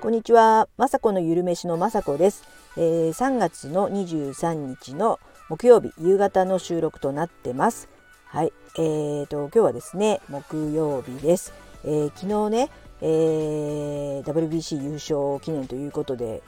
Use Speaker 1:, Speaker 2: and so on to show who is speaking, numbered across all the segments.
Speaker 1: こんにちは、まさこのゆるめしのまさこです、えー、3月の23日の木曜日夕方の収録となってます。はい、えーと今日はですね木曜日です。えー、昨日ね、えー、WBC 優勝記念ということで、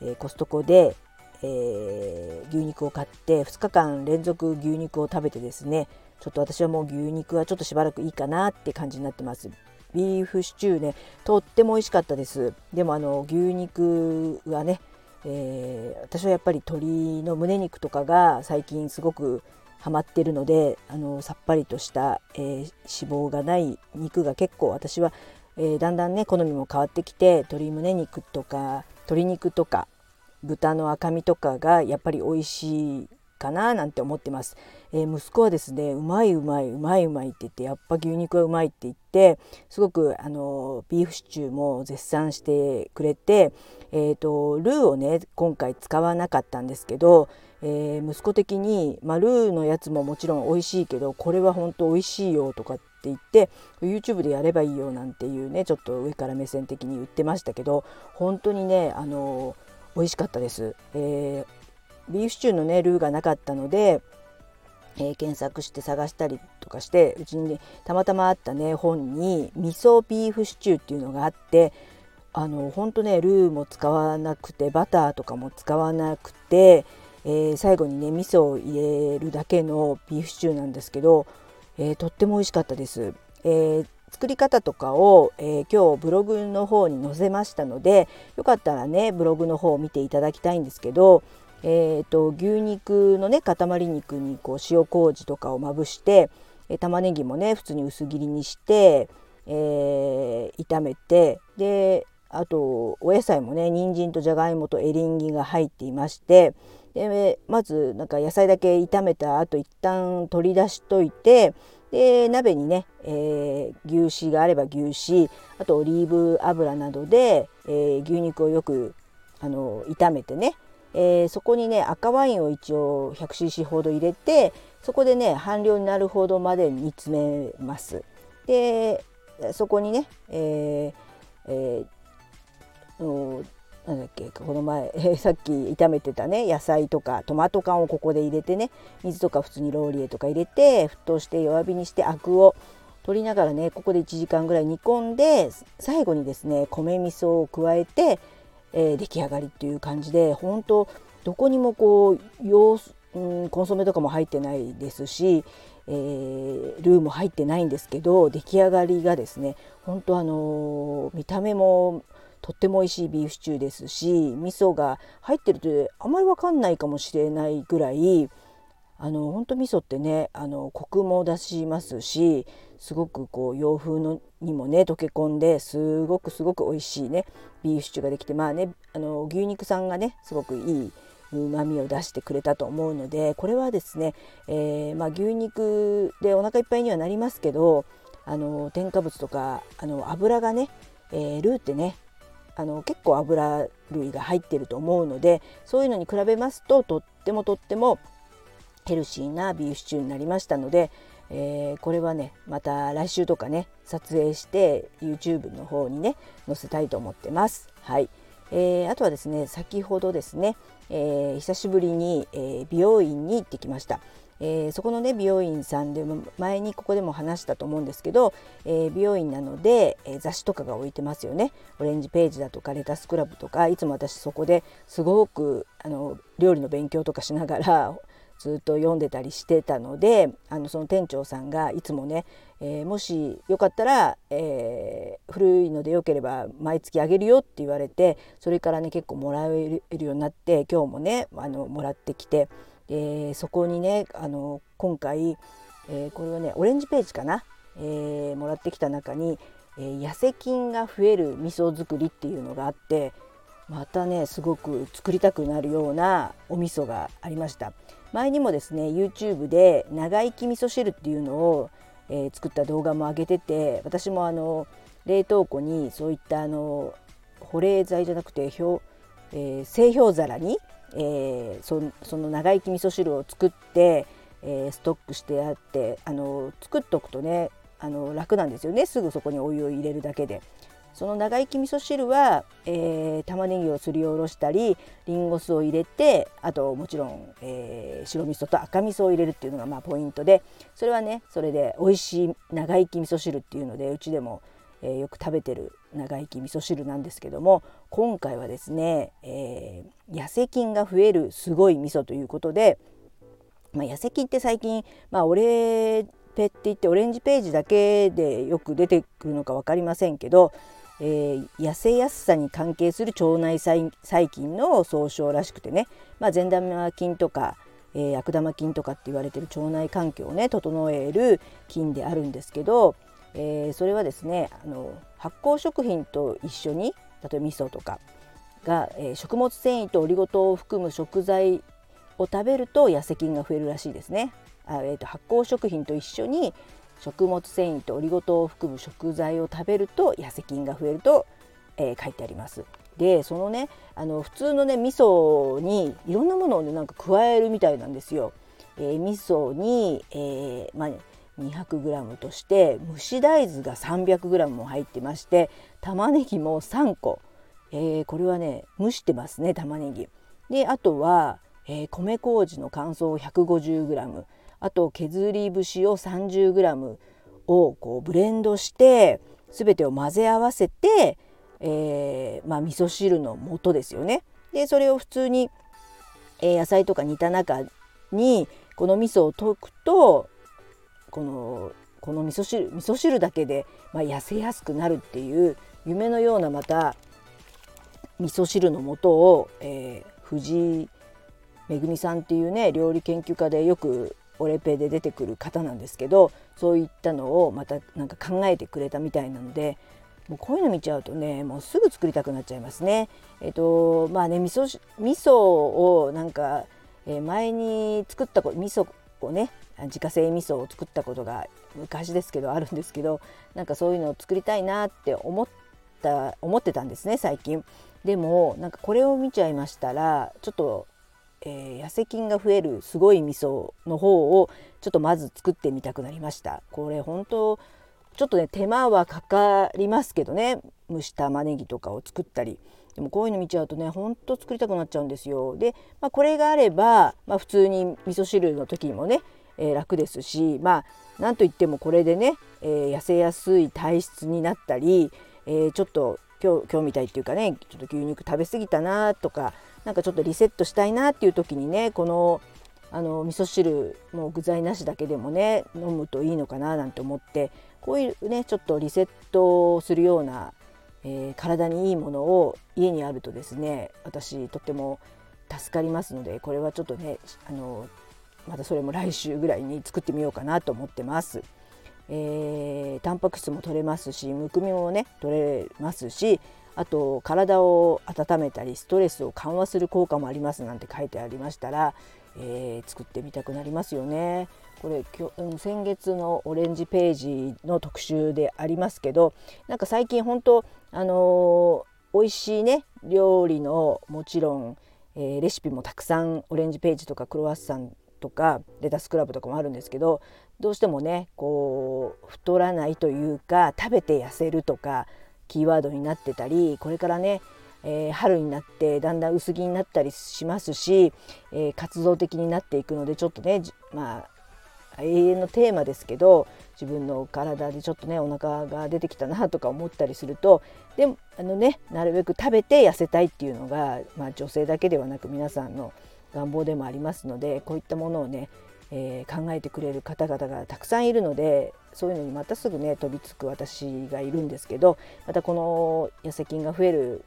Speaker 1: えー、コストコで、えー、牛肉を買って2日間連続牛肉を食べてですねちょっと私はもう牛肉はちょっとしばらくいいかなって感じになってます。ビーフシチューねとっても美味しかったですでもあの牛肉はね、えー、私はやっぱり鶏の胸肉とかが最近すごくハマってるのであのさっぱりとした、えー、脂肪がない肉が結構私は、えー、だんだんね好みも変わってきて鶏胸肉とか鶏肉とか豚の赤身とかがやっぱり美味しいかななんて思ってます、えー、息子はですねうまいうまいうまいうまいって言ってやっぱ牛肉はうまいって言ってすごくあのビーフシチューも絶賛してくれて、えーと、ルーをね今回使わなかったんですけど、えー、息子的に、まあ、ルーのやつももちろん美味しいけどこれは本当美味しいよとかって言って YouTube でやればいいよなんていうねちょっと上から目線的に言ってましたけど本当にねあの美味しかったです。えービーフシチューのねルーがなかったので、えー、検索して探したりとかしてうちに、たまたまあったね本に味噌ビーフシチューっていうのがあってあのほんとねルーも使わなくてバターとかも使わなくて、えー、最後にね味噌を入れるだけのビーフシチューなんですけど、えー、とっても美味しかったです。え作り方とかを、え、今日ブログの方に載せましたのでよかったらねブログの方を見ていただきたいんですけどえーと、牛肉のね塊肉にこう塩麹とかをまぶして、え玉ねぎもね普通に薄切りにして、えー、炒めてであとお野菜もね人参とじゃがいもとエリンギが入っていましてでまずなんか野菜だけ炒めた後一旦取り出しといてで鍋にね、えー、牛脂があれば牛脂あとオリーブ油などで、えー、牛肉をよくあの炒めてねえー、そこにね赤ワインを一応 100cc ほど入れてそこでね半量になるほどまで煮詰めます。でそこにね、えーえー、なんだっけこの前、えー、さっき炒めてたね野菜とかトマト缶をここで入れてね水とか普通にローリエとか入れて沸騰して弱火にしてアクを取りながらねここで1時間ぐらい煮込んで最後にですね米味噌を加えてえー、出来上がりっていう感じで本当どこにもこう様う、コンソメとかも入ってないですし、えー、ルーも入ってないんですけど出来上がりがですね本当あのー、見た目もとっても美味しいビーフシチューですし味噌が入ってるとあまり分かんないかもしれないぐらいあの本当味噌ってねあのコクも出しますしすごくこう洋風のにもね溶け込んですごくすごく美味しいねビーフシチューができてまあねあの牛肉さんがねすごくいいうまみを出してくれたと思うのでこれはですね、えー、まあ、牛肉でお腹いっぱいにはなりますけどあの添加物とかあの油がね、えー、ルーってねあの結構油類が入ってると思うのでそういうのに比べますととってもとってもヘルシーなビーフシチューになりましたので、えー、これはねまた来週とかね撮影して YouTube の方にね載せたいと思ってます。はい、えー、あとはですね先ほどですね、えー、久しぶりに、え美容院に行ってきました。えー、そこのね美容院さんでも前にここでも話したと思うんですけど、えー、美容院なので、えー、雑誌とかが置いてますよねオレンジページだとかレタスクラブとかいつも私そこですごくあの料理の勉強とかしながらずっと読んでたりしてたのであのその店長さんがいつもね、えー、もしよかったら、えー、古いのでよければ毎月あげるよって言われてそれからね結構もらえるようになって今日もねあのもらってきて、えー、そこにねあの今回、えこれはねオレンジページかな、えもらってきた中に、え痩せ菌が増える味噌作りっていうのがあってまたねすごく作りたくなるようなお味噌がありました。前にもですね YouTube で長生き味噌汁っていうのを、えー、作った動画も上げてて私もあの冷凍庫にそういったあの保冷剤じゃなくて表、えー、製氷皿に、えー、そその長生き味噌汁を作ってえー、ストックしてあってあの作っておくとねあの楽なんですよねすぐそこにお湯を入れるだけで。その長生き味噌汁は、えー、玉ねぎをすりおろしたりりんご酢を入れてあともちろん、えー、白味噌と赤味噌を入れるっていうのがまあポイントでそれはねそれで美味しい長生き味噌汁っていうのでうちでも、えー、よく食べてる長生き味噌汁なんですけども今回はですね、えー、痩せ菌が増えるすごい味噌ということで、まあ、痩せ菌って最近、まあ、オレペって言ってオレンジページだけでよく出てくるのか分かりませんけどえー、痩せやすさに関係する腸内細菌の総称らしくてね、まあ、善玉菌とか、えー、悪玉菌とかって言われてる腸内環境をね整える菌であるんですけど、えー、それはですねあの発酵食品と一緒に例えば味噌とかが、え、食物繊維とオリゴ糖を含む食材を食べると痩せ菌が増えるらしいですね。あえーと発酵食品と一緒に食物繊維とオリゴ糖を含む食材を食べると痩せ菌が増えると、えー、書いてあります。でそのねあの普通のね味噌にいろんなものをねなんか加えるみたいなんですよ。えー、味噌に、えー、まあ 200g として蒸し大豆が 300g も入ってまして玉ねぎも3個、えー、これはね蒸してますね玉ねぎ。であとは、えー、米麹の乾燥 150g あと削り節を 30g をこうブレンドして全てを混ぜ合わせて、えー、まあ、味噌汁の素ですよね。でそれを普通に、えー、野菜とか煮た中にこの味噌を溶くとこのこの味噌汁味噌汁だけで、まあ、痩せやすくなるっていう夢のようなまた味噌汁の素を、えー、藤井めさんっていうね料理研究家でよくオレペで出てくる方なんですけどそういったのをまたなんか考えてくれたみたいなのでもうこういうの見ちゃうとねもうすぐ作りたくなっちゃいますね。えっ、とまあね味噌味噌をなんか、え、前に作ったこ味噌をね自家製味噌を作ったことが昔ですけどあるんですけどなんかそういうのを作りたいなって思った思ってたんですね最近。でもなんかこれを見ちゃいましたらちょっとえー、痩せ菌が増えるすごい味噌の方をちょっとまず作ってみたくなりました。これ本当ちょっとね手間はかかりますけどね。蒸した玉ねぎとかを作ったり。でもこういうの見ちゃうとねほんと作りたくなっちゃうんですよ。で、まあ、これがあれば、まあ、普通に味噌汁の時にもね、えー、楽ですしまあなんといってもこれでね、えー、痩せやすい体質になったり、えちょっと今日今日みたいっていうかねちょっと牛肉食べ過ぎたなとかなんかちょっとリセットしたいなっていう時にねこのあの味噌汁も具材なしだけでもね飲むといいのかななんて思ってこういうねちょっとリセットするような、えー、体にいいものを家にあるとですね私とっても助かりますのでこれはちょっとねあのまたそれも来週ぐらいに作ってみようかなと思ってます。えー、タンパク質も取れますしむくみもね取れますしあと体を温めたりストレスを緩和する効果もありますなんて書いてありましたら、えー、作ってみたくなりますよね。これ先月のオレンジページの特集でありますけどなんか最近本当あのー、美味しいね料理のもちろん、えー、レシピもたくさんオレンジページとかクロワッサンとかレタスクラブとかもあるんですけどどうしてもねこう太らないというか食べて痩せるとかキーワードになってたりこれからね、えー、春になってだんだん薄着になったりしますし、えー、活動的になっていくのでちょっとねまあ永遠のテーマですけど自分の体でちょっとねお腹が出てきたなとか思ったりするとでもあのねなるべく食べて痩せたいっていうのが、まあ、女性だけではなく皆さんの願望でもありますのでこういったものをねえー、考えてくれる方々がたくさんいるのでそういうのにまたすぐね飛びつく私がいるんですけどまたこの痩せ菌が増える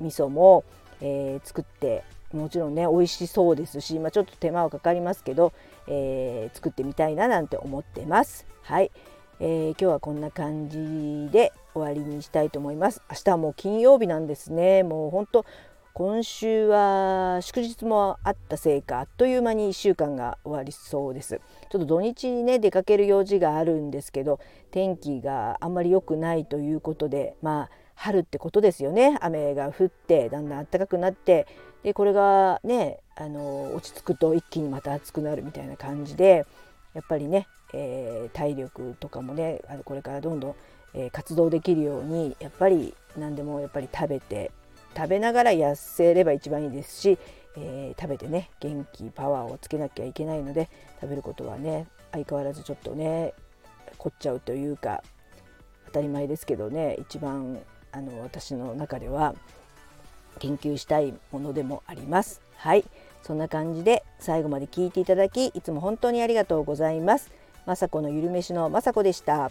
Speaker 1: 味噌も、えー、作ってもちろんね美味しそうですし、まあ、ちょっと手間はかかりますけど、えー、作ってみたいななんて思ってます。はい、えー、今日はこんな感じで終わりにしたいと思います。明日はもう金曜日なんですね。もう本当今週は祝日もあったせいかあっという間に1週間が終わりそうです。ちょっと土日にね出かける用事があるんですけど天気があんまり良くないということでまあ春ってことですよね。雨が降ってだんだん暖かくなってでこれがねあの落ち着くと一気にまた暑くなるみたいな感じでやっぱりね、えー、体力とかもねあのこれからどんどん、え、活動できるようにやっぱり何でもやっぱり食べて食べながら痩せれば一番いいですし、えー、食べてね元気パワーをつけなきゃいけないので食べることはね相変わらずちょっとね凝っちゃうというか当たり前ですけどね一番あの私の中では研究したいものでもあります。はいそんな感じで最後まで聞いていただきいつも本当にありがとうございます。まさこのゆるめしのまさこでした。